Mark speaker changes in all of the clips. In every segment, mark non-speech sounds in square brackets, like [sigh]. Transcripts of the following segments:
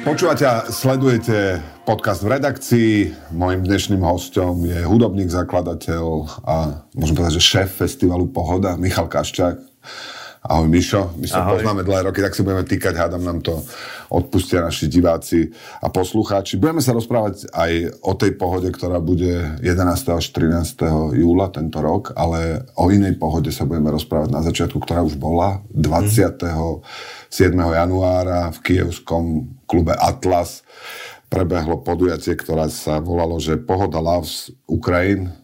Speaker 1: Počúvate a sledujete podcast v redakcii. Mojím dnešným hostom je hudobník, zakladateľ a môžem povedať, že šéf festivalu Pohoda, Michal Kaščák. Ahoj Mišo, my sa Ahoj. poznáme dlhé roky, tak si budeme týkať, hádam nám to odpustia naši diváci a poslucháči. Budeme sa rozprávať aj o tej pohode, ktorá bude 11. až 13. júla tento rok, ale o inej pohode sa budeme rozprávať na začiatku, ktorá už bola 20. Mm. 7. januára v kievskom klube Atlas prebehlo podujatie, ktoré sa volalo, že Pohoda Loves Ukraine.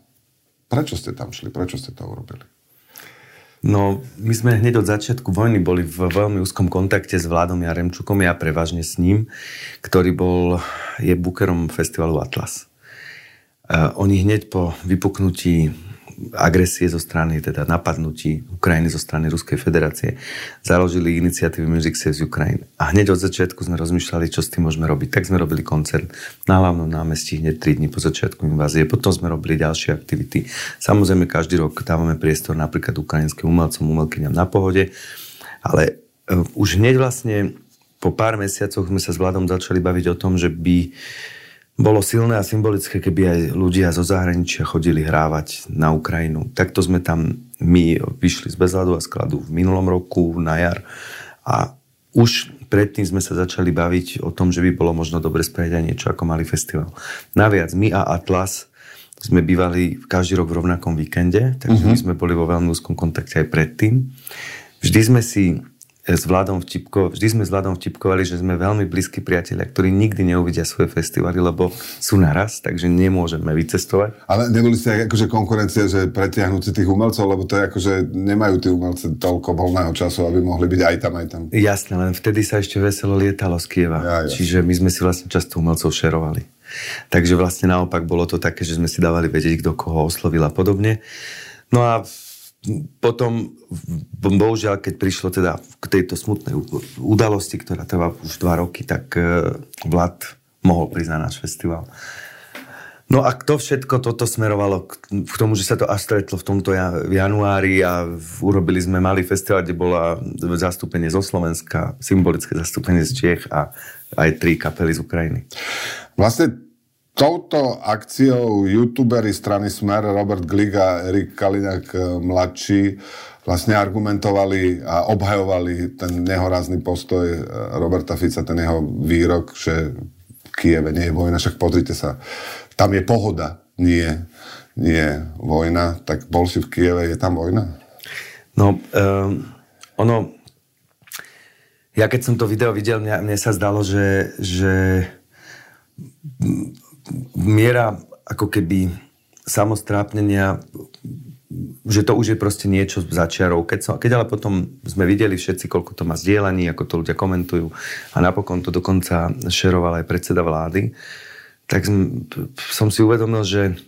Speaker 1: Prečo ste tam šli? Prečo ste to urobili?
Speaker 2: No, my sme hneď od začiatku vojny boli v veľmi úzkom kontakte s Vládom Jaremčukom, ja prevažne s ním, ktorý bol, je bukerom festivalu Atlas. Uh, oni hneď po vypuknutí agresie zo strany, teda napadnutí Ukrajiny zo strany Ruskej federácie, založili iniciatívy Music Saves Ukraine. A hneď od začiatku sme rozmýšľali, čo s tým môžeme robiť. Tak sme robili koncert na hlavnom námestí hneď 3 dní po začiatku invázie. Potom sme robili ďalšie aktivity. Samozrejme, každý rok dávame priestor napríklad ukrajinským umelcom, umelkyňam na pohode. Ale uh, už hneď vlastne po pár mesiacoch sme sa s Vladom začali baviť o tom, že by bolo silné a symbolické, keby aj ľudia zo zahraničia chodili hrávať na Ukrajinu. Takto sme tam my vyšli z bezhľadu a skladu v minulom roku, na jar. A už predtým sme sa začali baviť o tom, že by bolo možno dobre spraviť aj niečo ako malý festival. Naviac my a Atlas sme bývali každý rok v rovnakom víkende, takže uh-huh. my sme boli vo veľmi úzkom kontakte aj predtým. Vždy sme si s Vladom vtipko, vždy sme s Vladom vtipkovali, že sme veľmi blízki priatelia, ktorí nikdy neuvidia svoje festivaly, lebo sú naraz, takže nemôžeme vycestovať.
Speaker 1: Ale neboli ste akože konkurencia, že pretiahnuť si tých umelcov, lebo to je akože nemajú tí umelci toľko voľného času, aby mohli byť aj tam, aj tam.
Speaker 2: Jasné, len vtedy sa ešte veselo lietalo z Kieva. Ja, ja. Čiže my sme si vlastne často umelcov šerovali. Takže vlastne naopak bolo to také, že sme si dávali vedieť, kto koho oslovil a podobne. No a potom, bohužiaľ, keď prišlo teda k tejto smutnej udalosti, ktorá trvá už dva roky, tak e, Vlad mohol prísť na náš festival. No a to všetko toto smerovalo k tomu, že sa to až stretlo v tomto januári a urobili sme malý festival, kde bola zastúpenie zo Slovenska, symbolické zastúpenie z Čiech a aj tri kapely z Ukrajiny.
Speaker 1: Vlastne touto akciou youtuberi strany Smer, Robert Glig a Erik Kaliňák eh, mladší, vlastne argumentovali a obhajovali ten nehorázny postoj eh, Roberta Fica, ten jeho výrok, že v Kieve nie je vojna, však pozrite sa, tam je pohoda, nie, nie vojna, tak bol si v Kieve, je tam vojna?
Speaker 2: No, um, ono, ja keď som to video videl, mňa, mne sa zdalo, že, že miera ako keby samostrápnenia, že to už je proste niečo za čiarou. Keď, som, keď ale potom sme videli všetci, koľko to má zdieľaní, ako to ľudia komentujú a napokon to dokonca šeroval aj predseda vlády, tak som si uvedomil, že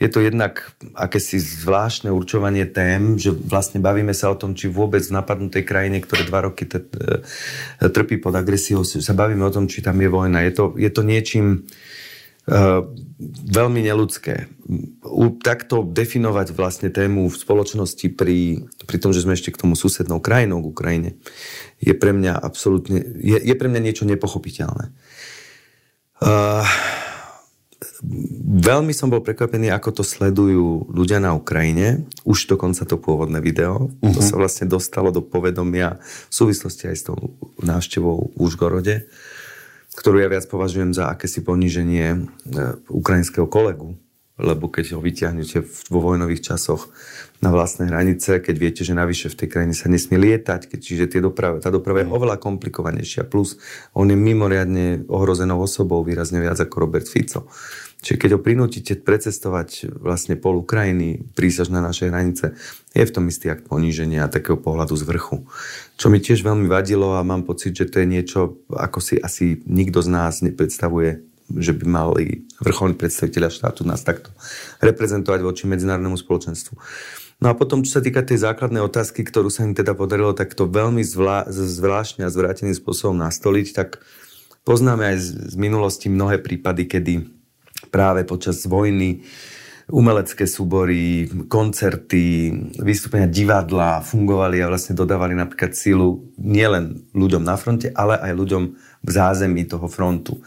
Speaker 2: je to jednak akési zvláštne určovanie tém, že vlastne bavíme sa o tom, či vôbec v napadnutej krajine, ktoré dva roky t- trpí pod agresiou, sa bavíme o tom, či tam je vojna. Je to, je to niečím, Uh, veľmi neludské. U, takto definovať vlastne tému v spoločnosti pri, pri tom, že sme ešte k tomu susednou krajinou k Ukrajine, je pre mňa absolútne, je, je pre mňa niečo nepochopiteľné. Uh, veľmi som bol prekvapený, ako to sledujú ľudia na Ukrajine. Už dokonca to pôvodné video. Uh-huh. To mhm. sa vlastne dostalo do povedomia v súvislosti aj s tou návštevou v Užgorode ktorú ja viac považujem za akési poníženie e, ukrajinského kolegu, lebo keď ho vyťahnete vo vojnových časoch na vlastné hranice, keď viete, že navyše v tej krajine sa nesmie lietať, keď, čiže tie doprava, tá doprava je oveľa komplikovanejšia, plus on je mimoriadne ohrozenou osobou, výrazne viac ako Robert Fico. Čiže keď ho prinútite precestovať vlastne pol Ukrajiny, prísť až na naše hranice, je v tom istý akt poníženia a takého pohľadu z vrchu. Čo mi tiež veľmi vadilo a mám pocit, že to je niečo, ako si asi nikto z nás nepredstavuje, že by mali vrcholní predstaviteľa štátu nás takto reprezentovať voči medzinárodnému spoločenstvu. No a potom, čo sa týka tej základnej otázky, ktorú sa im teda podarilo takto veľmi zvlá- zvláštne a zvráteným spôsobom nastoliť, tak poznáme aj z, z minulosti mnohé prípady, kedy práve počas vojny umelecké súbory, koncerty, vystúpenia divadla fungovali a vlastne dodávali napríklad sílu nielen ľuďom na fronte, ale aj ľuďom v zázemí toho frontu.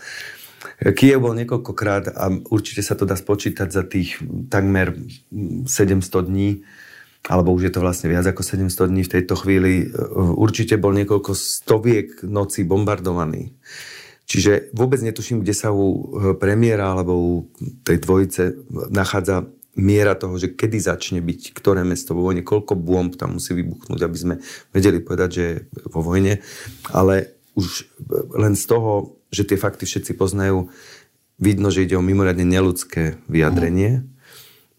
Speaker 2: Kiev bol niekoľkokrát a určite sa to dá spočítať za tých takmer 700 dní, alebo už je to vlastne viac ako 700 dní v tejto chvíli, určite bol niekoľko stoviek nocí bombardovaný. Čiže vôbec netuším, kde sa u e, premiéra alebo u tej dvojice nachádza miera toho, že kedy začne byť ktoré mesto vo vojne, koľko bomb tam musí vybuchnúť, aby sme vedeli povedať, že je vo vojne. Ale už len z toho, že tie fakty všetci poznajú, vidno, že ide o mimoriadne neludské vyjadrenie,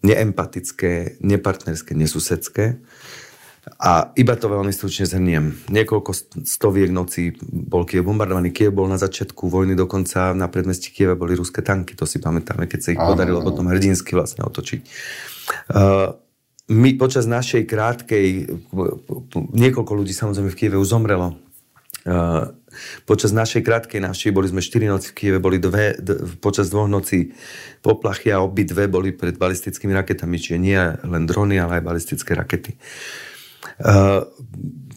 Speaker 2: neempatické, nepartnerské, nesusedské. A iba to veľmi stručne zhrniem. Niekoľko stoviek nocí bol Kiev bombardovaný. Kiev bol na začiatku vojny dokonca na predmestí Kieva boli ruské tanky, to si pamätáme, keď sa ich podarilo potom hrdinsky vlastne otočiť. Uh, my počas našej krátkej, niekoľko ľudí samozrejme v Kieve už zomrelo. Uh, počas našej krátkej návštevy boli sme 4 noci v Kieve, boli dve, d- počas dvoch nocí poplachy a obi dve boli pred balistickými raketami, čiže nie len drony, ale aj balistické rakety. Uh,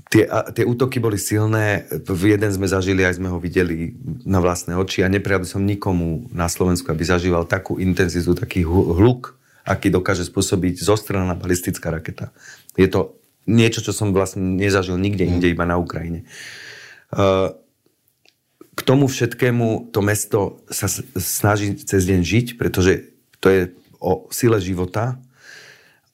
Speaker 2: tie, a, tie útoky boli silné, v jeden sme zažili, aj sme ho videli na vlastné oči a neprijal by som nikomu na Slovensku, aby zažíval takú intenzitu, taký hluk, aký dokáže spôsobiť zostrelená balistická raketa. Je to niečo, čo som vlastne nezažil nikde mm. inde, iba na Ukrajine. Uh, k tomu všetkému to mesto sa snaží cez deň žiť, pretože to je o sile života,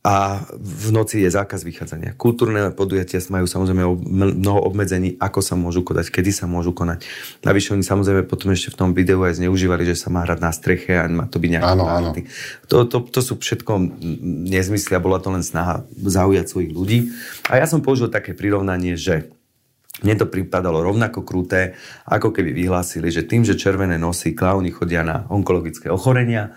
Speaker 2: a v noci je zákaz vychádzania. Kultúrne podujatia majú samozrejme mnoho obmedzení, ako sa môžu konať, kedy sa môžu konať. Navyše oni samozrejme potom ešte v tom videu aj zneužívali, že sa má hrať na streche a má to byť nejaké áno, áno. To, to, to sú všetko nezmysly a bola to len snaha zaujať svojich ľudí. A ja som použil také prirovnanie, že mne to pripadalo rovnako kruté, ako keby vyhlásili, že tým, že červené nosy klauny chodia na onkologické ochorenia,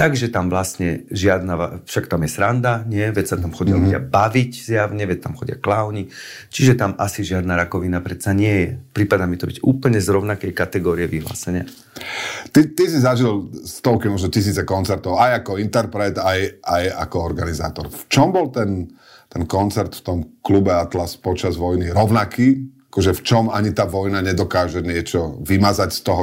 Speaker 2: Takže tam vlastne žiadna, však tam je sranda, nie? Veď sa tam chodia mm-hmm. ľudia baviť zjavne, veď tam chodia klauni. Čiže tam asi žiadna rakovina predsa nie je. Prípada mi to byť úplne z rovnakej kategórie vyhlásenia.
Speaker 1: Ty, ty si zažil stovky, možno tisíce koncertov, aj ako interpret, aj, aj ako organizátor. V čom bol ten, ten koncert v tom klube Atlas počas vojny rovnaký? Akože v čom ani tá vojna nedokáže niečo vymazať z toho,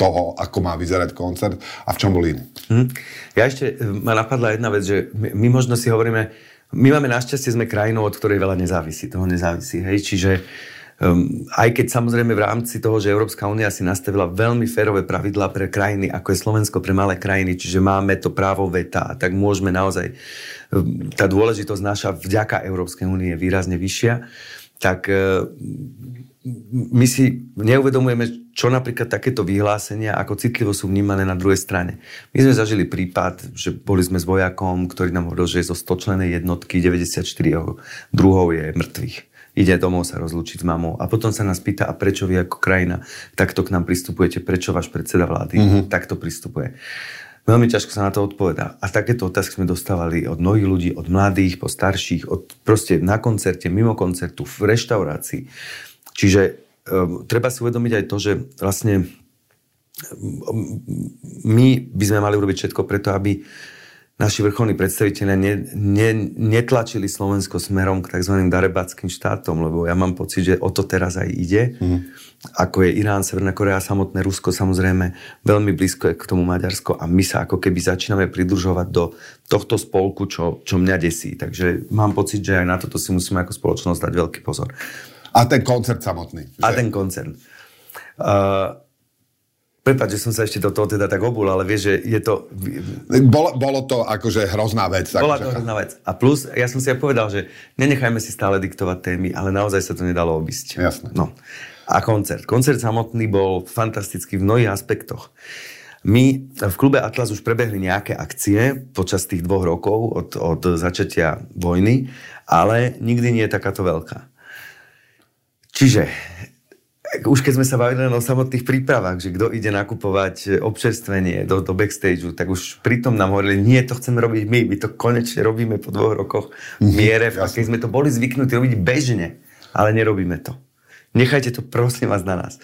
Speaker 1: toho, ako má vyzerať koncert a v čom bol iný.
Speaker 2: Hm. Ja ešte, e, ma napadla jedna vec, že my, my možno si hovoríme, my máme našťastie, sme krajinou, od ktorej veľa nezávisí, toho nezávisí, hej, čiže um, aj keď samozrejme v rámci toho, že Európska únia si nastavila veľmi férové pravidlá pre krajiny, ako je Slovensko pre malé krajiny, čiže máme to právo veta, tak môžeme naozaj, um, tá dôležitosť naša vďaka Európskej únie je výrazne vyššia, tak uh, my si neuvedomujeme, čo napríklad takéto vyhlásenia, ako citlivo sú vnímané na druhej strane. My sme zažili prípad, že boli sme s vojakom, ktorý nám hovoril, že zo 100 členej jednotky 94 druhov je mŕtvych. Ide domov sa rozlúčiť s mamou a potom sa nás pýta, a prečo vy ako krajina takto k nám pristupujete, prečo váš predseda vlády mm-hmm. takto pristupuje. Veľmi ťažko sa na to odpovedá. A takéto otázky sme dostávali od mnohých ľudí, od mladých, po starších, od proste na koncerte, mimo koncertu, v reštaurácii Čiže um, treba si uvedomiť aj to, že vlastne my by sme mali urobiť všetko preto, aby naši vrcholní predstaviteľe ne, ne, netlačili Slovensko smerom k tzv. darebackým štátom, lebo ja mám pocit, že o to teraz aj ide. Mm. Ako je Irán, Severná Korea, samotné Rusko, samozrejme veľmi blízko je k tomu Maďarsko a my sa ako keby začíname pridružovať do tohto spolku, čo, čo mňa desí. Takže mám pocit, že aj na toto si musíme ako spoločnosť dať veľký pozor.
Speaker 1: A ten koncert samotný.
Speaker 2: Že? A ten koncert. Uh, Prepač, že som sa ešte do toho teda tak obul, ale vieš, že je to...
Speaker 1: Bolo, bolo to akože hrozná vec.
Speaker 2: Bola to hrozná vec. A plus, ja som si aj povedal, že nenechajme si stále diktovať témy, ale naozaj sa to nedalo obísť.
Speaker 1: Jasné.
Speaker 2: No. A koncert. Koncert samotný bol fantastický v mnohých aspektoch. My v klube Atlas už prebehli nejaké akcie počas tých dvoch rokov od, od začatia vojny, ale nikdy nie je takáto veľká. Čiže už keď sme sa bavili o samotných prípravách, že kto ide nakupovať občerstvenie do, do backstageu, tak už pritom nám hovorili, nie, to chceme robiť my, my to konečne robíme po dvoch rokoch v mhm, miere, v akej sme to boli zvyknutí robiť bežne, ale nerobíme to. Nechajte to prosím vás na nás.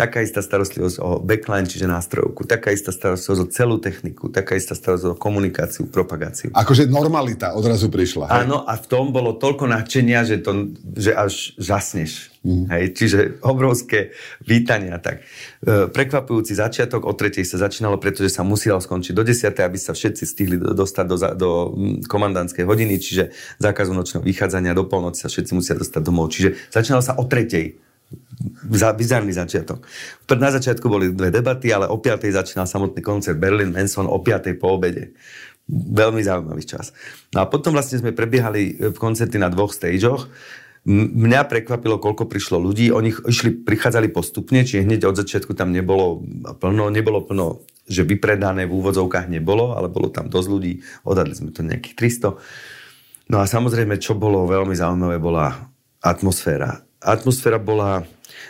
Speaker 2: Taká istá starostlivosť o backline, čiže nástrojovku, taká istá starostlivosť o celú techniku, taká istá starostlivosť o komunikáciu, propagáciu.
Speaker 1: Akože normalita odrazu prišla.
Speaker 2: Hej? Áno, a v tom bolo toľko nadšenia, že, to, že až žasneš. Mm. Hej, čiže obrovské vítania. Tak. E, prekvapujúci začiatok, o tretej sa začínalo, pretože sa muselo skončiť do 10, aby sa všetci stihli dostať do, do komandantskej hodiny, čiže zákazu nočného vychádzania do polnoci sa všetci musia dostať domov. Čiže začínalo sa o tretej za, bizarný začiatok. Na začiatku boli dve debaty, ale o 5. začínal samotný koncert Berlin Manson o 5. po obede. Veľmi zaujímavý čas. No a potom vlastne sme prebiehali v koncerty na dvoch stageoch Mňa prekvapilo, koľko prišlo ľudí. Oni išli, prichádzali postupne, čiže hneď od začiatku tam nebolo plno, nebolo plno, že vypredané v úvodzovkách nebolo, ale bolo tam dosť ľudí. Odhadli sme to nejakých 300. No a samozrejme, čo bolo veľmi zaujímavé, bola atmosféra. Atmosféra bola...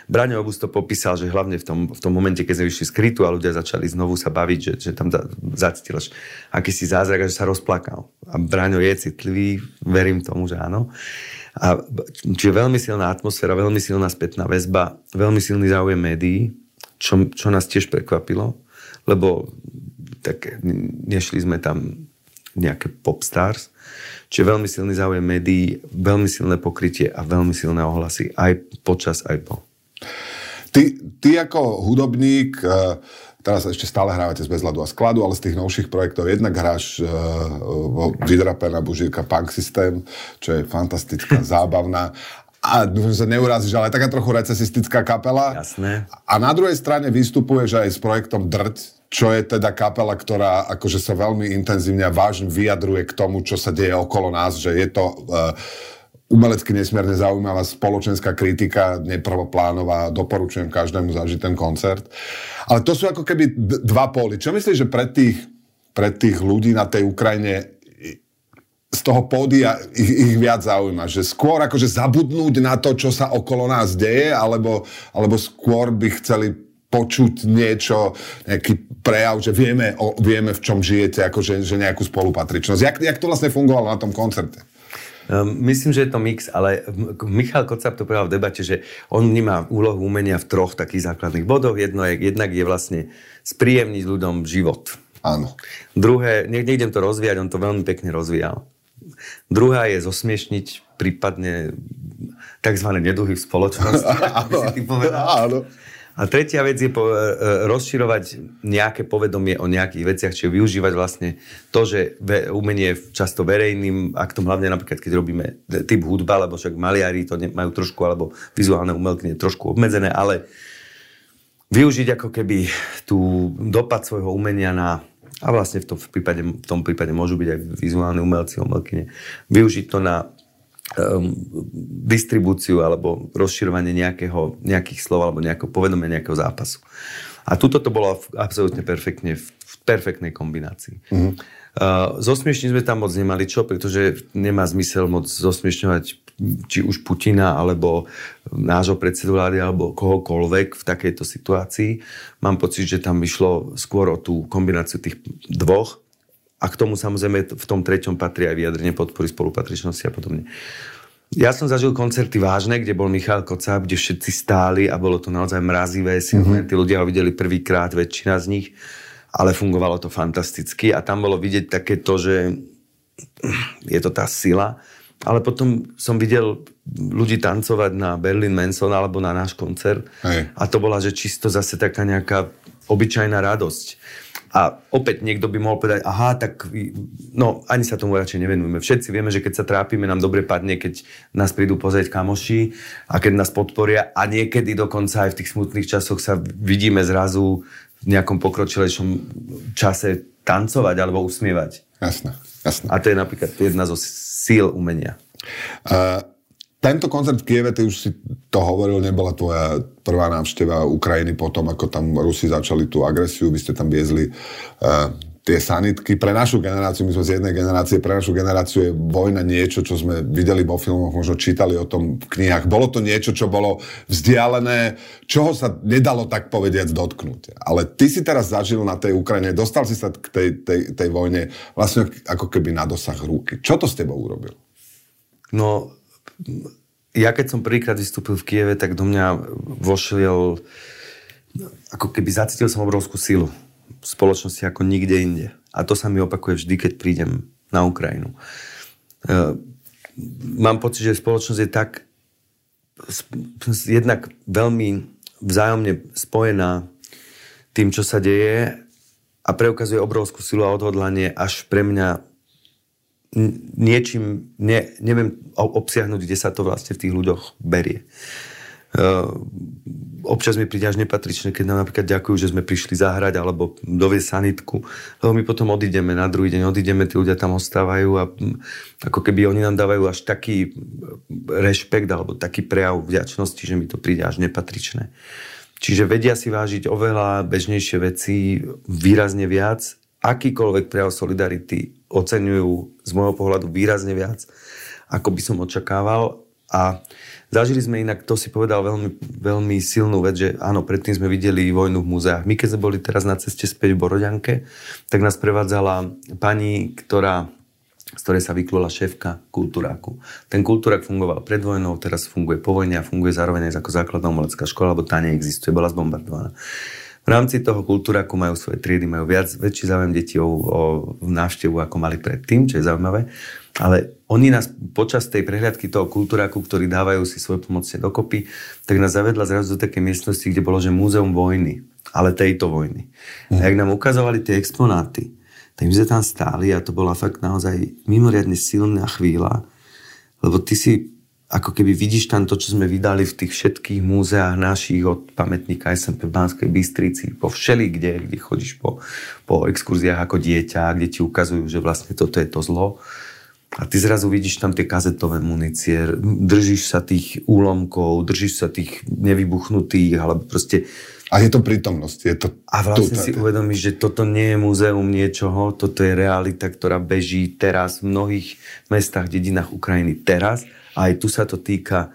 Speaker 2: Braňo Obus to popísal, že hlavne v tom, v tom momente, keď sme vyšli z krytu a ľudia začali znovu sa baviť, že, že tam zacítil akýsi zázrak a že sa rozplakal. A Braňo je citlivý, verím tomu, že áno. A, čiže veľmi silná atmosféra, veľmi silná spätná väzba, veľmi silný záujem médií, čo, čo nás tiež prekvapilo, lebo tak nešli sme tam nejaké popstars, čiže veľmi silný záujem médií, veľmi silné pokrytie a veľmi silné ohlasy aj počas, aj po.
Speaker 1: Ty, ty ako hudobník, uh Teraz ešte stále hrávate z Bezladu a skladu, ale z tých novších projektov jednak hráš uh, vo Vydrapená Bužírka Punk System, čo je fantastická, [laughs] zábavná a dúfam, že sa neurazíš, ale taká trochu recesistická kapela.
Speaker 2: Jasné.
Speaker 1: A na druhej strane vystupuješ aj s projektom Drť, čo je teda kapela, ktorá akože sa veľmi intenzívne a vážne vyjadruje k tomu, čo sa deje okolo nás, že je to uh, umelecky nesmierne zaujímavá spoločenská kritika, neprvoplánová, doporučujem každému zažiť ten koncert. Ale to sú ako keby dva póly. Čo myslíš, že pre tých, pre tých ľudí na tej Ukrajine z toho pódia ich, ich viac zaujíma? Že skôr akože zabudnúť na to, čo sa okolo nás deje, alebo, alebo skôr by chceli počuť niečo, nejaký prejav, že vieme, o, vieme v čom žijete, akože že nejakú spolupatričnosť. Jak, jak to vlastne fungovalo na tom koncerte?
Speaker 2: Um, myslím, že je to mix, ale Michal Kocap to povedal v debate, že on vníma úlohu umenia v troch takých základných bodoch. Jedno je, jednak je vlastne spríjemniť ľuďom život.
Speaker 1: Áno.
Speaker 2: Druhé, ne, nejdem to rozvíjať, on to veľmi pekne rozvíjal. Druhá je zosmiešniť prípadne tzv. neduhy v spoločnosti. [laughs]
Speaker 1: Áno.
Speaker 2: A tretia vec je po, e, e, rozširovať nejaké povedomie o nejakých veciach, čiže využívať vlastne to, že umenie je často verejným aktom, hlavne napríklad, keď robíme typ hudba, lebo však maliari to majú trošku, alebo vizuálne umelky trošku obmedzené, ale využiť ako keby tú dopad svojho umenia na a vlastne v tom, v prípade, v tom prípade môžu byť aj vizuálne umelci, umelkyne. Využiť to na um, distribúciu alebo rozširovanie nejakého, nejakých slov alebo nejakého povedomia nejakého zápasu. A tuto to bolo absolútne perfektne, v, perfektnej kombinácii. Mm-hmm. Uh, zosmiešniť sme tam moc nemali čo, pretože nemá zmysel moc zosmiešňovať či už Putina, alebo nášho predsedu vlády, alebo kohokoľvek v takejto situácii. Mám pocit, že tam išlo skôr o tú kombináciu tých dvoch a k tomu samozrejme v tom treťom patrí aj vyjadrenie podpory spolupatričnosti a podobne. Ja som zažil koncerty vážne, kde bol Michal Kocáb, kde všetci stáli a bolo to naozaj mrazivé, silné. Mm-hmm. Tí ľudia ho videli prvýkrát, väčšina z nich, ale fungovalo to fantasticky a tam bolo vidieť také to, že je to tá sila. Ale potom som videl ľudí tancovať na Berlin Manson alebo na náš koncert Hej. a to bola, že čisto zase taká nejaká obyčajná radosť. A opäť niekto by mohol povedať, aha, tak no, ani sa tomu radšej nevenujeme. Všetci vieme, že keď sa trápime, nám dobre padne, keď nás prídu pozrieť kamoši a keď nás podporia a niekedy dokonca aj v tých smutných časoch sa vidíme zrazu v nejakom pokročilejšom čase tancovať alebo usmievať.
Speaker 1: Jasné, jasné.
Speaker 2: A to je napríklad jedna zo síl umenia.
Speaker 1: Uh, tento koncert v Kieve, ty už si to hovoril, nebola tvoja prvá návšteva Ukrajiny potom, ako tam Rusi začali tú agresiu, vy ste tam viezli uh, tie sanitky. Pre našu generáciu, my sme z jednej generácie, pre našu generáciu je vojna niečo, čo sme videli vo filmoch, možno čítali o tom v knihách. Bolo to niečo, čo bolo vzdialené, čoho sa nedalo tak povediac dotknúť. Ale ty si teraz zažil na tej Ukrajine, dostal si sa k tej, tej, tej vojne vlastne ako keby na dosah ruky. Čo to s tebou urobil?
Speaker 2: No, ja keď som prvýkrát vystúpil v Kieve, tak do mňa vošiel ako keby zacítil som obrovskú silu v spoločnosti ako nikde inde. A to sa mi opakuje vždy, keď prídem na Ukrajinu. Uh, mám pocit, že spoločnosť je tak jednak veľmi vzájomne spojená tým, čo sa deje a preukazuje obrovskú silu a odhodlanie až pre mňa niečím, ne, neviem obsiahnuť, kde sa to vlastne v tých ľuďoch berie. Uh, občas mi príde až nepatričné, keď nám napríklad ďakujú, že sme prišli zahrať alebo doviesť sanitku, lebo my potom odídeme na druhý deň, odídeme, tí ľudia tam ostávajú a ako keby oni nám dávajú až taký rešpekt alebo taký prejav vďačnosti, že mi to príde až nepatričné. Čiže vedia si vážiť oveľa bežnejšie veci, výrazne viac. Akýkoľvek prejav solidarity oceňujú z môjho pohľadu výrazne viac, ako by som očakával. A zažili sme inak, to si povedal veľmi, veľmi silnú vec, že áno, predtým sme videli vojnu v múzeách. My keď sme boli teraz na ceste späť v Boroďanke, tak nás prevádzala pani, ktorá z ktorej sa vyklula šéfka kultúráku. Ten kultúrak fungoval pred vojnou, teraz funguje po vojne a funguje zároveň aj ako základná umelecká škola, lebo tá neexistuje, bola zbombardovaná. V rámci toho kultúraku majú svoje triedy, majú viac, väčší záujem detí o, o návštevu, ako mali predtým, čo je zaujímavé. Ale oni nás počas tej prehliadky toho kultúraku, ktorí dávajú si svoje pomocne dokopy, tak nás zavedla zrazu do také miestnosti, kde bolo, že múzeum vojny, ale tejto vojny. A jak nám ukazovali tie exponáty, tak my sme tam stáli a to bola fakt naozaj mimoriadne silná chvíľa, lebo ty si ako keby vidíš tam to, čo sme vydali v tých všetkých múzeách našich od pamätníka SMP v Banskej Bystrici, po všeli kde, kde chodíš po, po exkurziách ako dieťa, kde ti ukazujú, že vlastne toto je to zlo. A ty zrazu vidíš tam tie kazetové munície, držíš sa tých úlomkov, držíš sa tých nevybuchnutých, alebo proste...
Speaker 1: A je to prítomnosť. Je to
Speaker 2: a vlastne tu, si uvedomíš, že toto nie je múzeum niečoho, toto je realita, ktorá beží teraz v mnohých mestách, dedinách Ukrajiny teraz. Aj tu sa to týka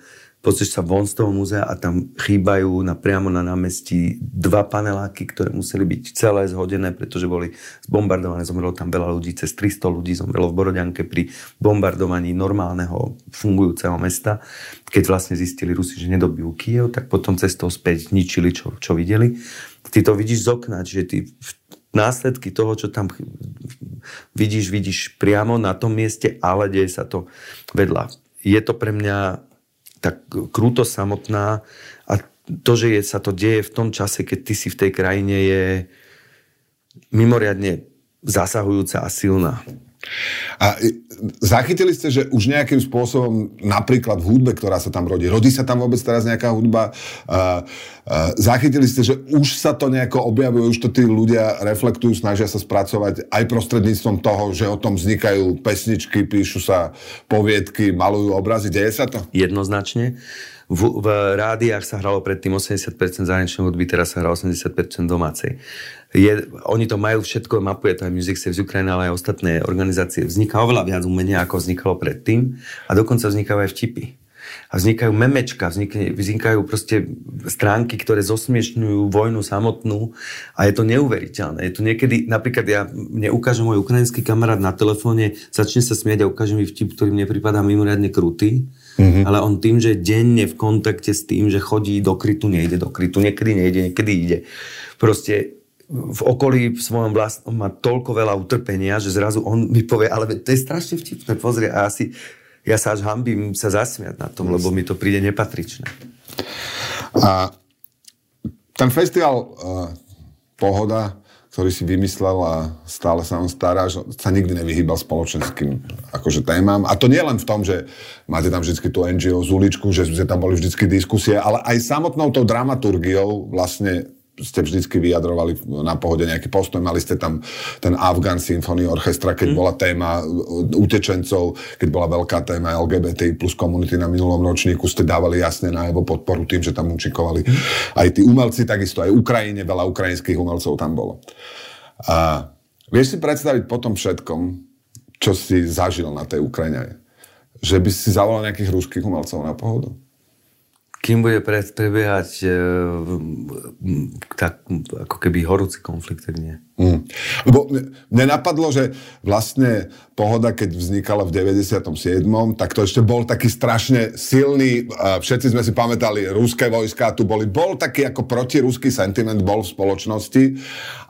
Speaker 2: pozrieš sa von z toho múzea a tam chýbajú na, priamo na námestí dva paneláky, ktoré museli byť celé zhodené, pretože boli zbombardované. Zomrelo tam veľa ľudí, cez 300 ľudí zomrelo v Boroďanke pri bombardovaní normálneho fungujúceho mesta. Keď vlastne zistili Rusi, že nedobijú Kiev, tak potom cestou späť ničili, čo, čo videli. Ty to vidíš z okna, že ty následky toho, čo tam vidíš, vidíš priamo na tom mieste, ale deje sa to vedľa. Je to pre mňa tak krúto samotná a to, že je, sa to deje v tom čase, keď ty si v tej krajine, je mimoriadne zasahujúca a silná.
Speaker 1: A zachytili ste, že už nejakým spôsobom, napríklad v hudbe, ktorá sa tam rodí, rodí sa tam vôbec teraz nejaká hudba, uh, uh, zachytili ste, že už sa to nejako objavuje, už to tí ľudia reflektujú, snažia sa spracovať aj prostredníctvom toho, že o tom vznikajú pesničky, píšu sa poviedky, malujú obrazy, deje sa to?
Speaker 2: Jednoznačne. V, v rádiách sa hralo predtým 80% zahraničnej hudby, teraz sa hrá 80% domácej. Je, oni to majú všetko, mapuje to aj Music Saves Ukraine, ale aj ostatné organizácie. Vzniká oveľa viac umenia, ako vznikalo predtým a dokonca vznikajú aj vtipy. A vznikajú memečka, vznikajú, proste stránky, ktoré zosmiešňujú vojnu samotnú a je to neuveriteľné. Je to niekedy, napríklad ja, mne ukáže môj ukrajinský kamarát na telefóne, začne sa smiať a ukáže mi vtip, ktorý mne pripadá mimoriadne krutý Mm-hmm. Ale on tým, že denne v kontakte s tým, že chodí do krytu, nejde do krytu, niekedy nejde, niekedy ide. Proste v okolí v svojom vlastnom má toľko veľa utrpenia, že zrazu on mi povie, ale to je strašne vtipné, pozri, a asi ja sa až hambím sa zasmiať na tom, lebo mi to príde nepatričné.
Speaker 1: A ten festival uh, Pohoda ktorý si vymyslel a stále sa on stará, že sa nikdy nevyhýbal spoločenským akože témam. A to nie len v tom, že máte tam vždy tú NGO z uličku, že tam boli vždy diskusie, ale aj samotnou tou dramaturgiou vlastne ste vždycky vyjadrovali na pohode nejaký postoj. Mali ste tam ten Afghan Symphony Orchestra, keď mm. bola téma utečencov, keď bola veľká téma LGBT plus komunity na minulom ročníku, ste dávali jasne na jeho podporu tým, že tam učikovali mm. aj tí umelci, takisto aj Ukrajine, veľa ukrajinských umelcov tam bolo. A vieš si predstaviť po tom všetkom, čo si zažil na tej Ukrajine, že by si zavolal nejakých ruských umelcov na pohodu?
Speaker 2: Kým bude prebiehať e, tak, ako keby horúci konflikt, tak nie. Mm.
Speaker 1: Lebo mne napadlo, že vlastne pohoda, keď vznikala v 97., tak to ešte bol taký strašne silný, všetci sme si pamätali, ruské vojska tu boli, bol taký ako protiruský sentiment, bol v spoločnosti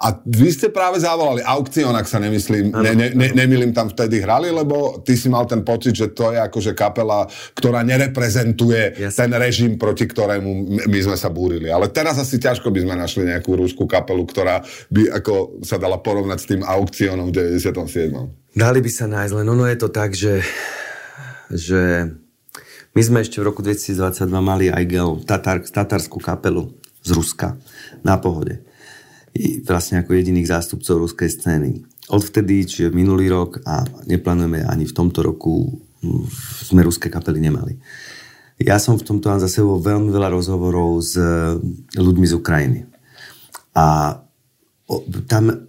Speaker 1: a vy ste práve zavolali aukcion, ak sa nemyslím, ne, ne, ne, nemýlim tam vtedy hrali, lebo ty si mal ten pocit, že to je akože kapela, ktorá nereprezentuje Jasne. ten režim, proti ktorému my sme sa búrili. Ale teraz asi ťažko by sme našli nejakú rúskú kapelu, ktorá by ako sa dala porovnať s tým aukciónom v 97.
Speaker 2: Dali by sa nájsť, len ono je to tak, že, že my sme ešte v roku 2022 mali aj gel, tatar, tatarskú kapelu z Ruska na pohode. I vlastne ako jediných zástupcov ruskej scény. Odvtedy, čiže minulý rok a neplánujeme ani v tomto roku, sme ruské kapely nemali. Ja som v tomto mám za sebou veľmi veľa rozhovorov s ľuďmi z Ukrajiny. A tam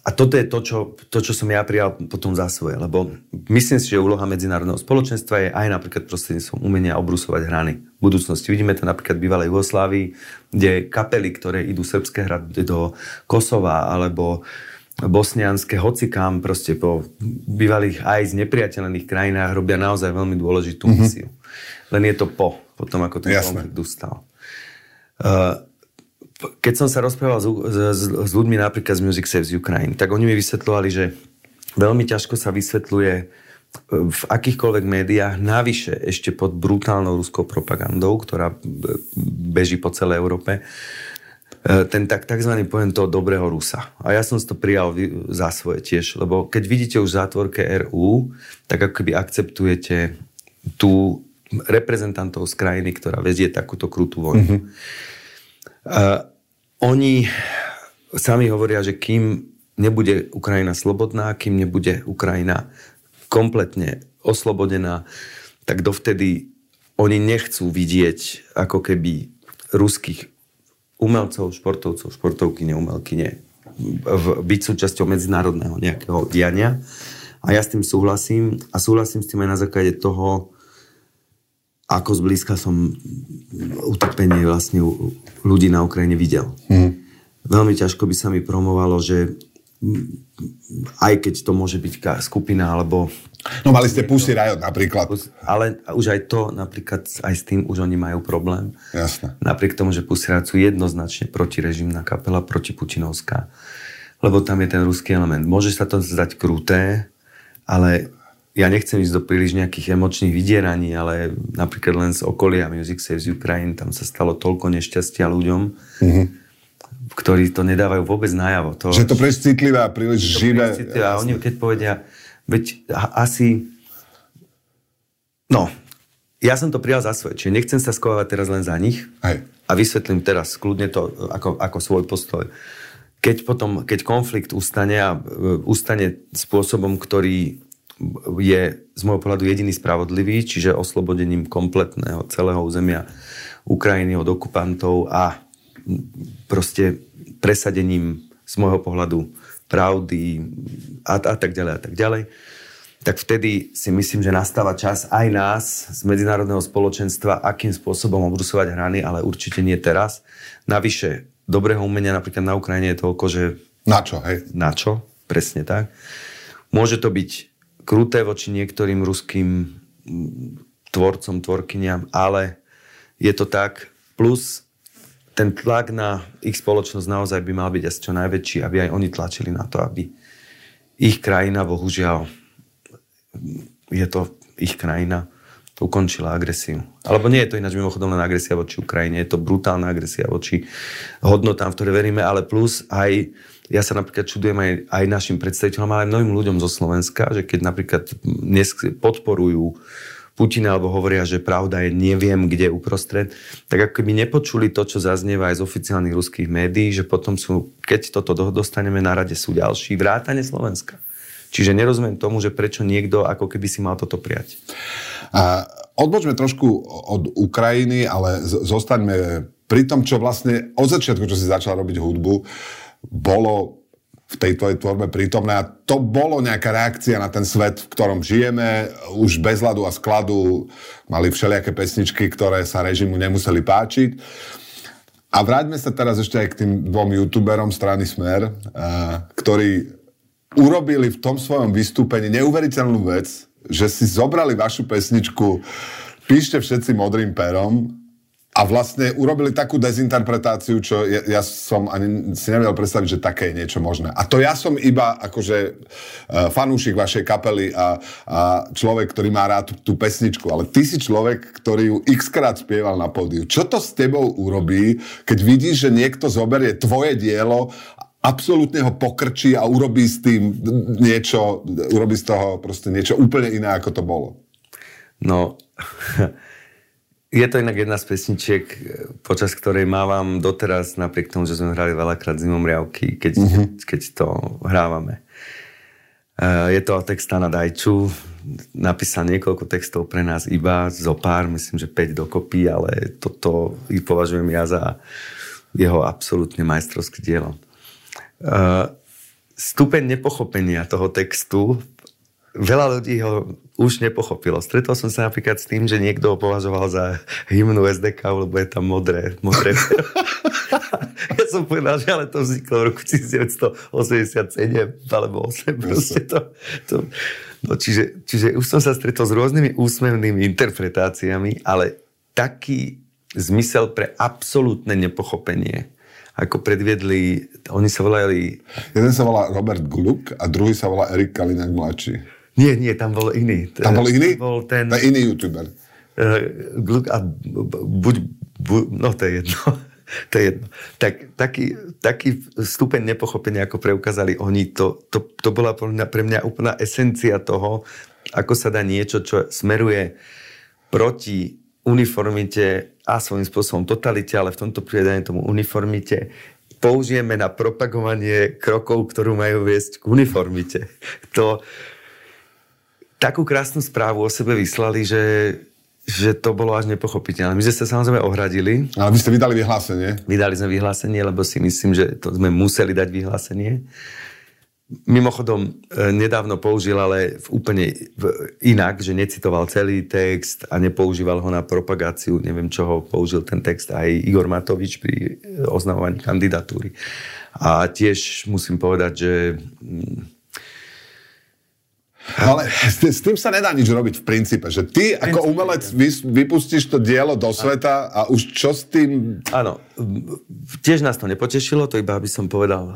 Speaker 2: a toto je to čo, to, čo som ja prijal potom za svoje, lebo myslím si, že úloha medzinárodného spoločenstva je aj napríklad prostredníctvom umenia obrusovať hrany v budúcnosti. Vidíme to napríklad v bývalej Jugoslávii, kde kapely, ktoré idú srbské hrať do Kosova alebo bosnianské, hocikám proste po bývalých aj z nepriateľných krajinách robia naozaj veľmi dôležitú mm-hmm. Len je to po, potom ako ten konflikt ustal. Uh, keď som sa rozprával s, s, s ľuďmi napríklad z Music Saves Ukraine, tak oni mi vysvetľovali, že veľmi ťažko sa vysvetľuje e, v akýchkoľvek médiách, navyše ešte pod brutálnou ruskou propagandou, ktorá beží po celej Európe, e, ten tak, tzv. pojem toho dobrého Rusa. A ja som si to prijal za svoje tiež, lebo keď vidíte už v zátvorke RU, tak ako keby akceptujete tú reprezentantov z krajiny, ktorá vezie takúto krutú vojnu. Mm-hmm. Uh, oni sami hovoria, že kým nebude Ukrajina slobodná, kým nebude Ukrajina kompletne oslobodená, tak dovtedy oni nechcú vidieť ako keby ruských umelcov, športovcov, športovky, neumelkyne byť súčasťou medzinárodného nejakého diania. A ja s tým súhlasím a súhlasím s tým aj na základe toho, ako zblízka som utrpenie vlastne ľudí na Ukrajine videl. Mm. Veľmi ťažko by sa mi promovalo, že aj keď to môže byť skupina, alebo...
Speaker 1: No mali ste Pussy Riot napríklad.
Speaker 2: Ale už aj to, napríklad aj s tým už oni majú problém.
Speaker 1: Jasne.
Speaker 2: Napriek tomu, že Pussy Riot sú jednoznačne protirežimná kapela, protiputinovská. Lebo tam je ten ruský element. Môže sa to zdať kruté, ale ja nechcem ísť do príliš nejakých emočných vydieraní, ale napríklad len z okolia Music Saves Ukraine, tam sa stalo toľko nešťastia ľuďom, mm-hmm. ktorí to nedávajú vôbec najavo. To,
Speaker 1: že to príliš citlivé a príliš živé.
Speaker 2: A oni keď povedia, veď asi... No, ja som to prijal za svoje, čiže nechcem sa skovať teraz len za nich
Speaker 1: Hej.
Speaker 2: a vysvetlím teraz kľudne to ako, ako svoj postoj. Keď potom, keď konflikt ustane a uh, ustane spôsobom, ktorý je z môjho pohľadu jediný spravodlivý, čiže oslobodením kompletného celého územia Ukrajiny od okupantov a proste presadením z môjho pohľadu pravdy a, a tak ďalej a tak ďalej, tak vtedy si myslím, že nastáva čas aj nás z medzinárodného spoločenstva, akým spôsobom obrusovať hrany, ale určite nie teraz. Navyše, dobrého umenia napríklad na Ukrajine je toľko, že...
Speaker 1: Na čo, hej?
Speaker 2: Na čo, presne tak. Môže to byť kruté voči niektorým ruským tvorcom, tvorkyniam, ale je to tak. Plus ten tlak na ich spoločnosť naozaj by mal byť asi čo najväčší, aby aj oni tlačili na to, aby ich krajina, bohužiaľ, je to ich krajina, ukončila agresiu. Alebo nie je to ináč mimochodom len agresia voči Ukrajine, je to brutálna agresia voči hodnotám, v ktoré veríme, ale plus aj ja sa napríklad čudujem aj, aj našim predstaviteľom, ale aj mnohým ľuďom zo Slovenska, že keď napríklad dnes podporujú Putina alebo hovoria, že pravda je neviem kde uprostred, tak ako keby nepočuli to, čo zaznieva aj z oficiálnych ruských médií, že potom sú, keď toto dostaneme na rade, sú ďalší vrátane Slovenska. Čiže nerozumiem tomu, že prečo niekto ako keby si mal toto prijať.
Speaker 1: A odbočme trošku od Ukrajiny, ale zostaňme pri tom, čo vlastne od začiatku, čo si začal robiť hudbu, bolo v tej tvojej tvorbe prítomné a to bolo nejaká reakcia na ten svet, v ktorom žijeme, už bez hladu a skladu mali všelijaké pesničky, ktoré sa režimu nemuseli páčiť. A vráťme sa teraz ešte aj k tým dvom youtuberom strany Smer, ktorí urobili v tom svojom vystúpení neuveriteľnú vec, že si zobrali vašu pesničku Píšte všetci modrým perom a vlastne urobili takú dezinterpretáciu, čo ja, ja som ani si nevedel predstaviť, že také je niečo možné. A to ja som iba akože uh, fanúšik vašej kapely a, a človek, ktorý má rád tú, pesničku, ale ty si človek, ktorý ju x krát spieval na pódiu. Čo to s tebou urobí, keď vidíš, že niekto zoberie tvoje dielo absolútne ho pokrčí a urobí s tým niečo, urobí z toho proste niečo úplne iné, ako to bolo.
Speaker 2: No, [laughs] Je to inak jedna z pesničiek, počas ktorej mávam doteraz, napriek tomu, že sme hrali veľakrát zimom riavky, keď, mm-hmm. keď to hrávame. Eh, je to text na Dajču, napísal niekoľko textov pre nás iba, zo pár, myslím, že 5 dokopy, ale toto považujem ja za jeho absolútne majstrovské dielo. Eh, stupeň nepochopenia toho textu veľa ľudí ho už nepochopilo. Stretol som sa napríklad s tým, že niekto ho považoval za hymnu SDK, lebo je tam modré. modré. [laughs] ja som povedal, že ale to vzniklo v roku 1987 alebo 8. Proste to, to, no čiže, čiže už som sa stretol s rôznymi úsmevnými interpretáciami, ale taký zmysel pre absolútne nepochopenie ako predviedli, oni sa volali...
Speaker 1: Jeden sa volá Robert Gluck a druhý sa volá Erik Kalinak mladší.
Speaker 2: Nie, nie, tam bol iný.
Speaker 1: Tam bol iný?
Speaker 2: Tam bol ten...
Speaker 1: Je iný youtuber.
Speaker 2: Uh, a buď, buď, no to je jedno. [laughs] to je jedno. Tak, taký, taký stupeň nepochopenia, ako preukázali oni, to, to, to bola pre mňa úplná esencia toho, ako sa dá niečo, čo smeruje proti uniformite a svojím spôsobom totalite, ale v tomto prípade tomu uniformite, použijeme na propagovanie krokov, ktorú majú viesť k uniformite. To, takú krásnu správu o sebe vyslali, že, že to bolo až nepochopiteľné. My sme sa samozrejme ohradili.
Speaker 1: Ale vy ste vydali vyhlásenie?
Speaker 2: Vydali sme vyhlásenie, lebo si myslím, že to sme museli dať vyhlásenie. Mimochodom, e, nedávno použil, ale v úplne inak, že necitoval celý text a nepoužíval ho na propagáciu, neviem čoho, použil ten text aj Igor Matovič pri oznamovaní kandidatúry. A tiež musím povedať, že mm,
Speaker 1: ale s, tým sa nedá nič robiť v princípe, že ty ako umelec vy, vypustíš to dielo do sveta a už čo s tým...
Speaker 2: Áno, tiež nás to nepotešilo, to iba by som povedal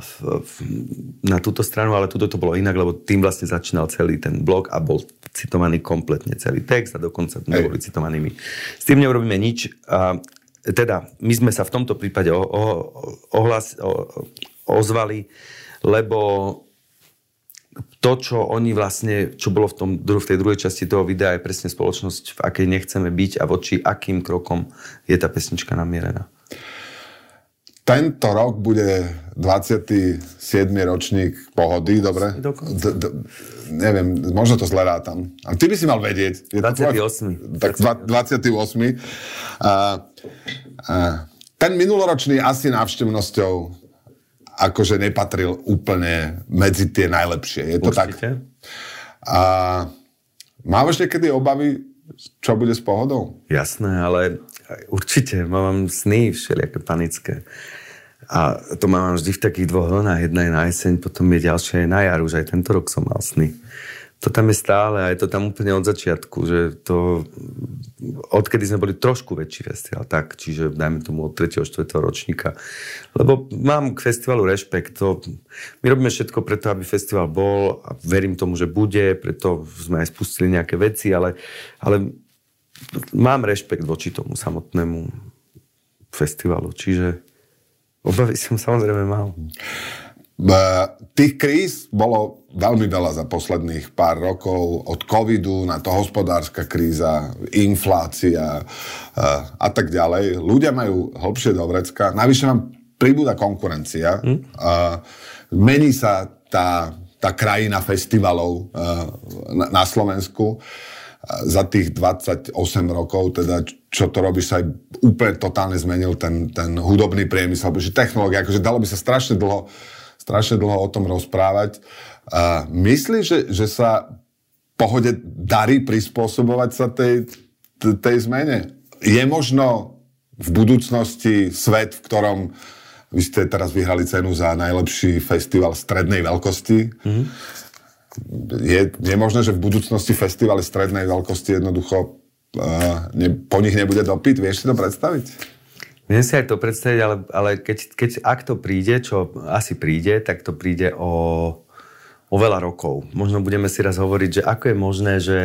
Speaker 2: na túto stranu, ale túto to bolo inak, lebo tým vlastne začínal celý ten blog a bol citovaný kompletne celý text a dokonca neboli citovaní my. S tým neurobíme nič. A, teda, my sme sa v tomto prípade o, o, ohlas, o, ozvali, lebo to, čo oni vlastne, čo bolo v, tom, v tej druhej časti toho videa, je presne spoločnosť, v akej nechceme byť a voči akým krokom je tá pesnička namierená.
Speaker 1: Tento rok bude 27. ročník pohody, dobre? D- d- neviem, možno to zle rátam. A ty by si mal vedieť.
Speaker 2: Je 28.
Speaker 1: tak 28. A, a, ten minuloročný asi návštevnosťou akože nepatril úplne medzi tie najlepšie. Je to Určite. tak? A máš niekedy obavy, čo bude s pohodou?
Speaker 2: Jasné, ale určite. Mám sny všelijaké panické. A to mám vždy v takých dvoch vlnách. Jedna je na jeseň, potom je ďalšia je na jar. Už aj tento rok som mal sny to tam je stále a je to tam úplne od začiatku, že to, odkedy sme boli trošku väčší festival, tak, čiže dajme tomu od 3. 4. ročníka. Lebo mám k festivalu rešpekt. To, my robíme všetko preto, aby festival bol a verím tomu, že bude, preto sme aj spustili nejaké veci, ale, ale mám rešpekt voči tomu samotnému festivalu, čiže obavy som samozrejme mal.
Speaker 1: Tých kríz bolo veľmi veľa za posledných pár rokov, od covidu na to hospodárska kríza, inflácia a tak ďalej. Ľudia majú hlbšie do vrecka, navyše nám pribúda konkurencia, hm? mení sa tá, tá krajina festivalov na, na Slovensku za tých 28 rokov, teda čo to robí, sa aj úplne totálne zmenil ten, ten hudobný priemysel, pretože technológia, akože dalo by sa strašne dlho strašne dlho o tom rozprávať. Uh, myslíš, že, že sa pohode darí prispôsobovať sa tej, tej zmene? Je možno v budúcnosti svet, v ktorom vy ste teraz vyhrali cenu za najlepší festival strednej veľkosti. Mm-hmm. Je, je možné, že v budúcnosti festivaly strednej veľkosti jednoducho uh, ne, po nich nebude dopyt? Vieš si to predstaviť?
Speaker 2: Viem si aj to predstaviť, ale, ale keď, keď ak to príde, čo asi príde, tak to príde o, o veľa rokov. Možno budeme si raz hovoriť, že ako je možné, že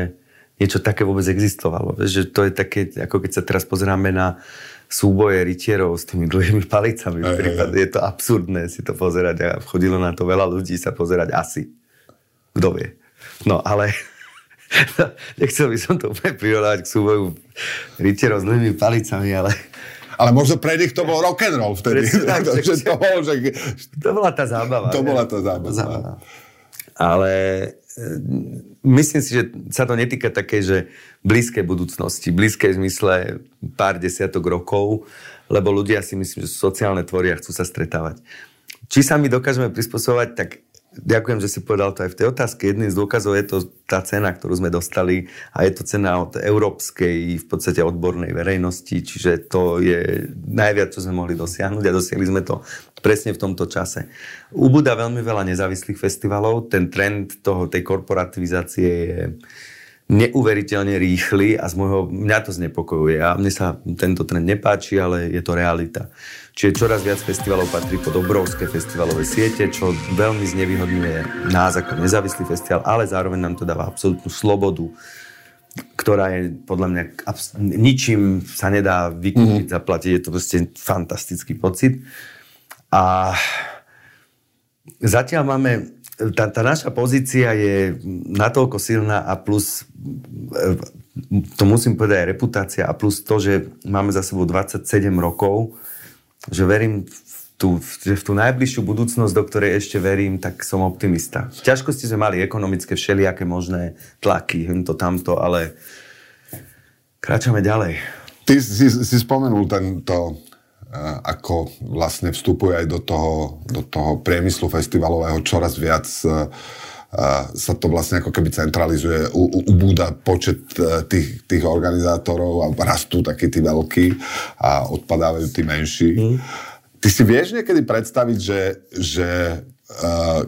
Speaker 2: niečo také vôbec existovalo. Že to je také, ako keď sa teraz pozeráme na súboje rytierov s tými dlhými palicami. Aj, aj, aj. Je to absurdné si to pozerať a chodilo na to veľa ľudí sa pozerať asi. Kto vie. No ale [laughs] nechcel by som to úplne prirovnať k súboju rytierov s dlhými palicami, ale
Speaker 1: ale možno pre nich [laughs] to bol rock and roll vtedy. tak, to, že
Speaker 2: to, bol, že... to bola tá zábava.
Speaker 1: To bola tá zábava.
Speaker 2: zábava. Ale e, myslím si, že sa to netýka také, že blízkej budúcnosti, blízkej zmysle pár desiatok rokov, lebo ľudia si myslím, že sú sociálne tvoria, chcú sa stretávať. Či sa my dokážeme prispôsobovať, tak Ďakujem, že si povedal to aj v tej otázke. Jedným z dôkazov je to tá cena, ktorú sme dostali a je to cena od európskej, v podstate odbornej verejnosti, čiže to je najviac, čo sme mohli dosiahnuť a dosiahli sme to presne v tomto čase. Ubúda veľmi veľa nezávislých festivalov, ten trend toho, tej korporativizácie je neuveriteľne rýchly a z môjho, mňa to znepokojuje a mne sa tento trend nepáči, ale je to realita. Čiže čoraz viac festivalov patrí pod obrovské festivalové siete, čo veľmi znevýhodňuje nás ako nezávislý festival, ale zároveň nám to dáva absolútnu slobodu, ktorá je podľa mňa abs- ničím sa nedá vykúpiť, mm-hmm. zaplatiť. Je to proste fantastický pocit. A zatiaľ máme tá, tá naša pozícia je natoľko silná a plus to musím povedať aj reputácia a plus to, že máme za sebou 27 rokov že verím tú, že v tú najbližšiu budúcnosť, do ktorej ešte verím, tak som optimista. Ťažkosti sme mali ekonomické všelijaké možné tlaky, to tamto, ale kráčame ďalej.
Speaker 1: Ty si, si spomenul tento, eh, ako vlastne vstupuje aj do toho, do toho priemyslu festivalového čoraz viac uh, sa to vlastne ako keby centralizuje, u, u, ubúda počet e, tých, tých organizátorov a rastú takí tí veľkí a odpadávajú tí menší. Mm. Ty si vieš niekedy predstaviť, že, že uh,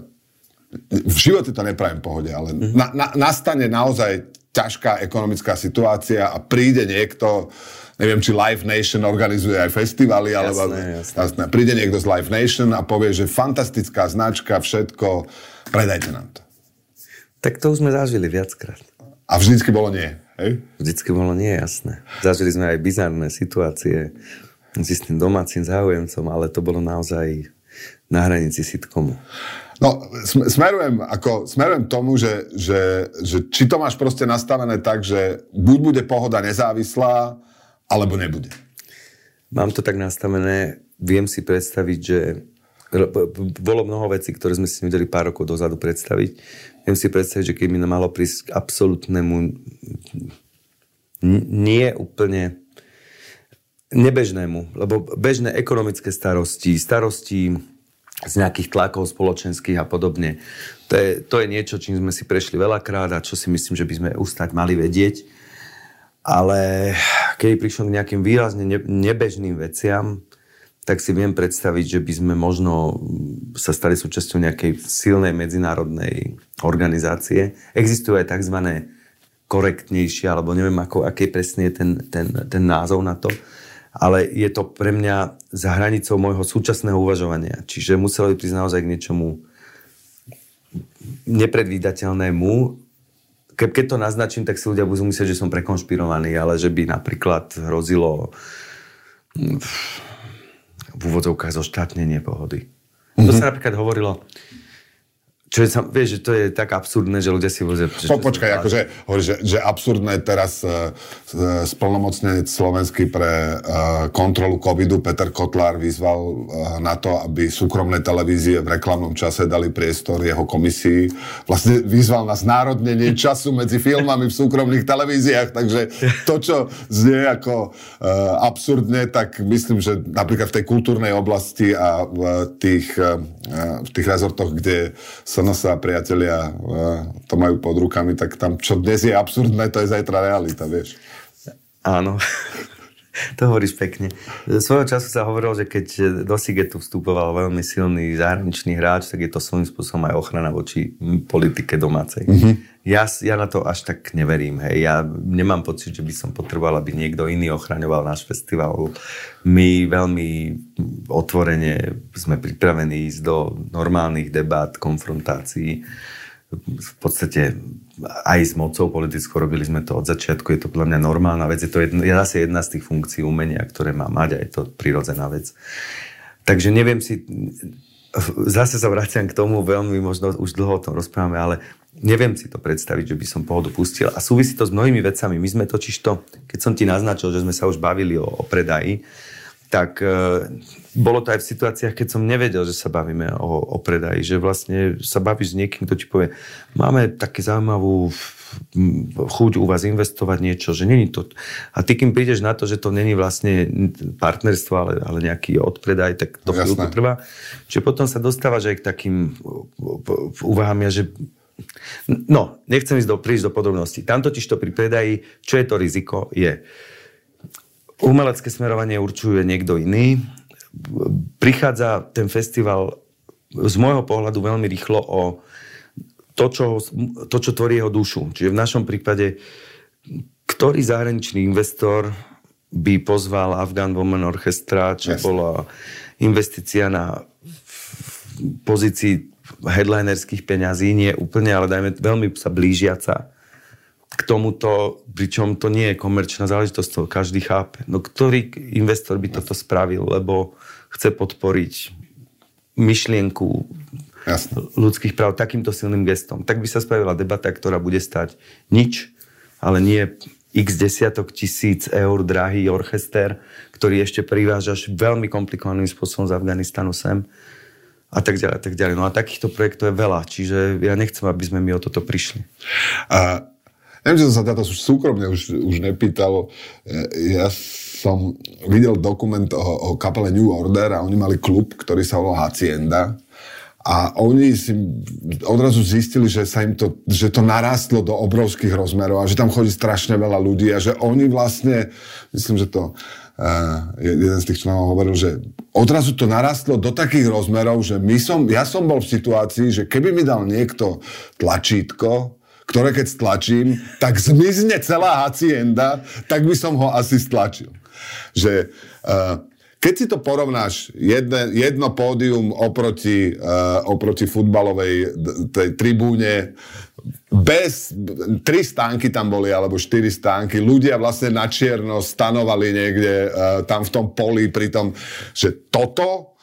Speaker 1: v živote to nepravím pohode, ale mm. na, na, nastane naozaj ťažká ekonomická situácia a príde niekto, neviem, či Live Nation organizuje aj festivaly, jasné, alebo jasné. Jasné, príde niekto z Live Nation a povie, že fantastická značka, všetko, predajte nám to.
Speaker 2: Tak to už sme zažili viackrát.
Speaker 1: A vždycky bolo nie, hej?
Speaker 2: Vždycky bolo nie, jasné. Zažili sme aj bizarné situácie s tým domácim záujemcom, ale to bolo naozaj na hranici sitcomu.
Speaker 1: No, smerujem, ako, smerujem tomu, že, že, že či to máš proste nastavené tak, že buď bude pohoda nezávislá, alebo nebude.
Speaker 2: Mám to tak nastavené, viem si predstaviť, že bolo mnoho vecí, ktoré sme si vedeli pár rokov dozadu predstaviť. Viem si predstaviť, že keby nám malo prísť k absolútnemu nie úplne nebežnému, lebo bežné ekonomické starosti, starosti z nejakých tlakov spoločenských a podobne. To je, to je niečo, čím sme si prešli veľakrát a čo si myslím, že by sme ustať mali vedieť. Ale keď prišlo k nejakým výrazne nebežným veciam, tak si viem predstaviť, že by sme možno sa stali súčasťou nejakej silnej medzinárodnej organizácie. Existujú aj tzv. korektnejšie, alebo neviem, ako, aký presne je ten, ten, ten názov na to, ale je to pre mňa za hranicou môjho súčasného uvažovania. Čiže muselo by prísť naozaj k niečomu nepredvídateľnému. Ke, keď to naznačím, tak si ľudia budú myslieť, že som prekonšpirovaný, ale že by napríklad hrozilo v úvodzovkách zo štátnenie pohody. Mm-hmm. To sa napríklad hovorilo, čo je, vieš, že to je tak absurdné, že ľudia si vozia...
Speaker 1: Po, počkaj, akože, že, že absurdné teraz uh, splnomocnenec slovenský pre uh, kontrolu covidu Peter Kotlár vyzval uh, na to, aby súkromné televízie v reklamnom čase dali priestor jeho komisii. Vlastne vyzval na znárodnenie [laughs] času medzi filmami v súkromných televíziách, takže to, čo znie ako uh, absurdne, tak myslím, že napríklad v tej kultúrnej oblasti a v tých, uh, v tých rezortoch, kde sa SNS a priatelia to majú pod rukami, tak tam, čo dnes je absurdné, to je zajtra realita, vieš.
Speaker 2: Áno. [laughs] To hovoríš pekne. Svojho času sa hovorilo, že keď do Sigetu vstupoval veľmi silný zahraničný hráč, tak je to svojím spôsobom aj ochrana voči politike domácej. Mm-hmm. Ja, ja na to až tak neverím. Hej. Ja nemám pocit, že by som potreboval, aby niekto iný ochraňoval náš festival. My veľmi otvorene sme pripravení ísť do normálnych debát, konfrontácií v podstate aj s mocou politickou robili sme to od začiatku, je to podľa mňa normálna vec, je to jedna, je zase jedna z tých funkcií umenia, ktoré má mať a je to prirodzená vec. Takže neviem si, zase sa vraciam k tomu, veľmi možno už dlho o tom rozprávame, ale neviem si to predstaviť, že by som pohodu pustil. A súvisí to s mnohými vecami. My sme totiž to, keď som ti naznačil, že sme sa už bavili o, o predaji, tak e, bolo to aj v situáciách, keď som nevedel, že sa bavíme o, o predaji, že vlastne sa bavíš s niekým, kto ti povie, máme také zaujímavú chuť u vás investovať niečo, že není to... A ty, kým prídeš na to, že to není vlastne partnerstvo, ale, ale nejaký odpredaj, tak to chvíľku trvá. Čiže potom sa dostávaš aj k takým úvahám, že No, nechcem ísť do, prísť do podrobností. Tam totiž to pri predaji, čo je to riziko, je umelecké smerovanie určuje niekto iný. Prichádza ten festival z môjho pohľadu veľmi rýchlo o to, čo, to, čo tvorí jeho dušu. Čiže v našom prípade, ktorý zahraničný investor by pozval Afghan Women Orchestra, čo yes. bola investícia na pozícii headlinerských peňazí, nie úplne, ale dajme veľmi sa blížiaca k tomuto, pričom to nie je komerčná záležitosť, to každý chápe. No ktorý investor by toto spravil, lebo chce podporiť myšlienku Jasne. ľudských práv takýmto silným gestom. Tak by sa spravila debata, ktorá bude stať nič, ale nie x desiatok tisíc eur drahý orchester, ktorý ešte privážaš veľmi komplikovaným spôsobom z Afganistanu sem a tak ďalej, a tak ďalej. No a takýchto projektov je veľa, čiže ja nechcem, aby sme my o toto prišli.
Speaker 1: A Neviem, že som sa táto súkromne už, už nepýtal. Ja som videl dokument o, o kapele New Order a oni mali klub, ktorý sa volal Hacienda. A oni si odrazu zistili, že sa im to, že to narastlo do obrovských rozmerov a že tam chodí strašne veľa ľudí a že oni vlastne, myslím, že to jeden z tých členov hovoril, že odrazu to narastlo do takých rozmerov, že my som, ja som bol v situácii, že keby mi dal niekto tlačítko, ktoré keď stlačím, tak zmizne celá hacienda, tak by som ho asi stlačil. Že uh, keď si to porovnáš, jedne, jedno pódium oproti, uh, oproti futbalovej tej tribúne, bez, tri stánky tam boli, alebo štyri stánky, ľudia vlastne na čierno stanovali niekde uh, tam v tom poli, pri tom, že toto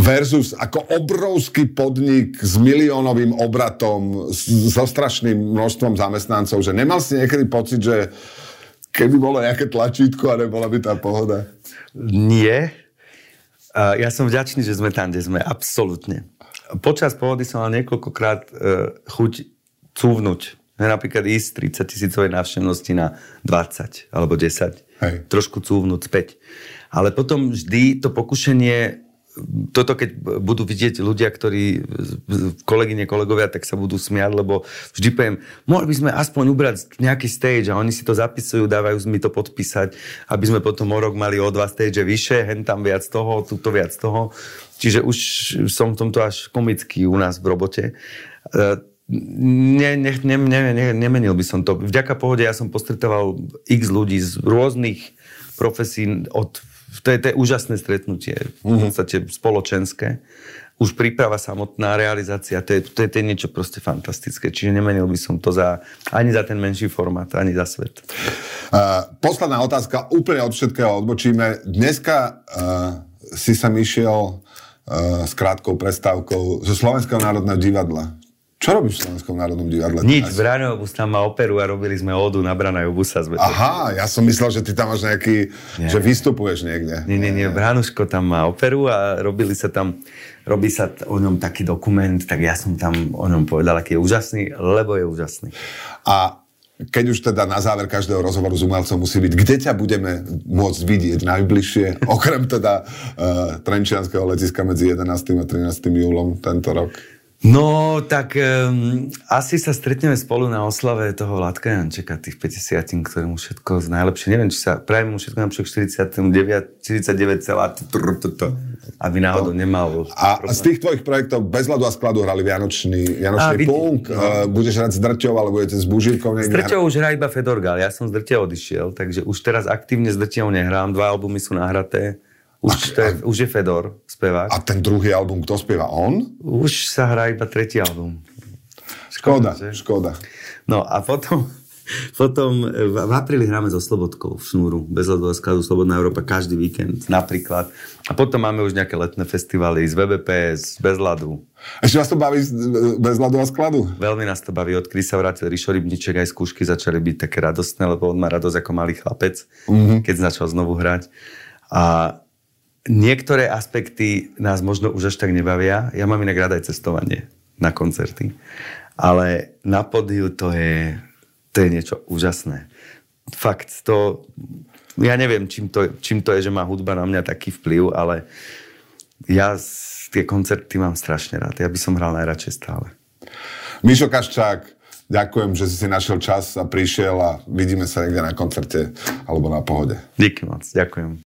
Speaker 1: versus ako obrovský podnik s miliónovým obratom, so strašným množstvom zamestnancov, že nemal si niekedy pocit, že keby bolo nejaké tlačítko a nebola by tá pohoda?
Speaker 2: Nie. Ja som vďačný, že sme tam, kde sme. Absolútne. Počas pohody som mal niekoľkokrát e, chuť cúvnuť. Napríklad ísť 30 tisícovej návštevnosti na 20 alebo 10. Hej. Trošku cúvnuť späť. Ale potom vždy to pokušenie toto keď budú vidieť ľudia, ktorí, kolegyne, kolegovia, tak sa budú smiať, lebo vždy poviem, mohli by sme aspoň ubrať nejaký stage a oni si to zapisujú, dávajú mi to podpísať, aby sme potom o rok mali o dva stage vyššie, hen tam viac toho, tuto viac toho. Čiže už som v tomto až komický u nás v robote. Ne, ne, ne, ne, ne, nemenil by som to. Vďaka pohode ja som postretával x ľudí z rôznych profesí od to je, to je úžasné stretnutie, v mhm. podstate spoločenské. Už príprava samotná, realizácia, to je, to, je, to je niečo proste fantastické. Čiže nemenil by som to za, ani za ten menší formát, ani za svet.
Speaker 1: Uh, posledná otázka, úplne od všetkého odbočíme. Dneska uh, si sa išiel s krátkou prestávkou zo Slovenského národného divadla. Čo robíš v Slovenskom národnom divadle?
Speaker 2: Nič, Branojobus tam má operu a robili sme ódu na Branojobusa.
Speaker 1: Aha, ja som myslel, že ty tam máš nejaký, nie. že vystupuješ niekde.
Speaker 2: Nie, nie, nie, Branuško tam má operu a robili sa tam, robí sa o ňom taký dokument, tak ja som tam o ňom povedal, aký je úžasný, lebo je úžasný.
Speaker 1: A keď už teda na záver každého rozhovoru s umelcom musí byť, kde ťa budeme môcť vidieť najbližšie, [laughs] okrem teda uh, Trenčianského letiska medzi 11. a 13. júlom tento rok?
Speaker 2: No, tak um, asi sa stretneme spolu na oslave toho Vládka Jančeka, tých 50, ktorý mu všetko z najlepšie. Neviem, či sa praje mu všetko najlepšie 49, 49 celá, aby náhodou nemal.
Speaker 1: A z tých tvojich projektov bez ľadu a skladu hrali Vianočný, Vianočný a, punk. No. Budeš hrať s Drťou, alebo budete s Bužírkou?
Speaker 2: S Drťou už hrá iba Fedorgal. Ja som z Drťou odišiel, takže už teraz aktívne s Drťou nehrám. Dva albumy sú nahraté už, to je, už je Fedor, spevák.
Speaker 1: A ten druhý album, kto spieva? On?
Speaker 2: Už sa hrá iba tretí album.
Speaker 1: Škoda, škoda. škoda.
Speaker 2: No a potom, [laughs] potom v apríli hráme so Slobodkou v Šnúru, bez a skladu Slobodná Európa každý víkend napríklad. A potom máme už nejaké letné festivaly z VBP, z Bezladu.
Speaker 1: Ešte vás to baví bez a skladu?
Speaker 2: Veľmi nás to baví. Odkedy sa vrátil Rišo Rybniček, aj skúšky začali byť také radostné, lebo on má radosť ako malý chlapec, mm-hmm. keď začal znovu hrať. A Niektoré aspekty nás možno už až tak nebavia. Ja mám inak rád aj cestovanie na koncerty. Ale na podiu to je, to je niečo úžasné. Fakt, to... Ja neviem, čím to, čím to je, že má hudba na mňa taký vplyv, ale ja tie koncerty mám strašne rád. Ja by som hral najradšej stále.
Speaker 1: Mišo Kaščák, ďakujem, že si si našiel čas a prišiel a vidíme sa niekde na koncerte alebo na pohode.
Speaker 2: Díky moc, ďakujem.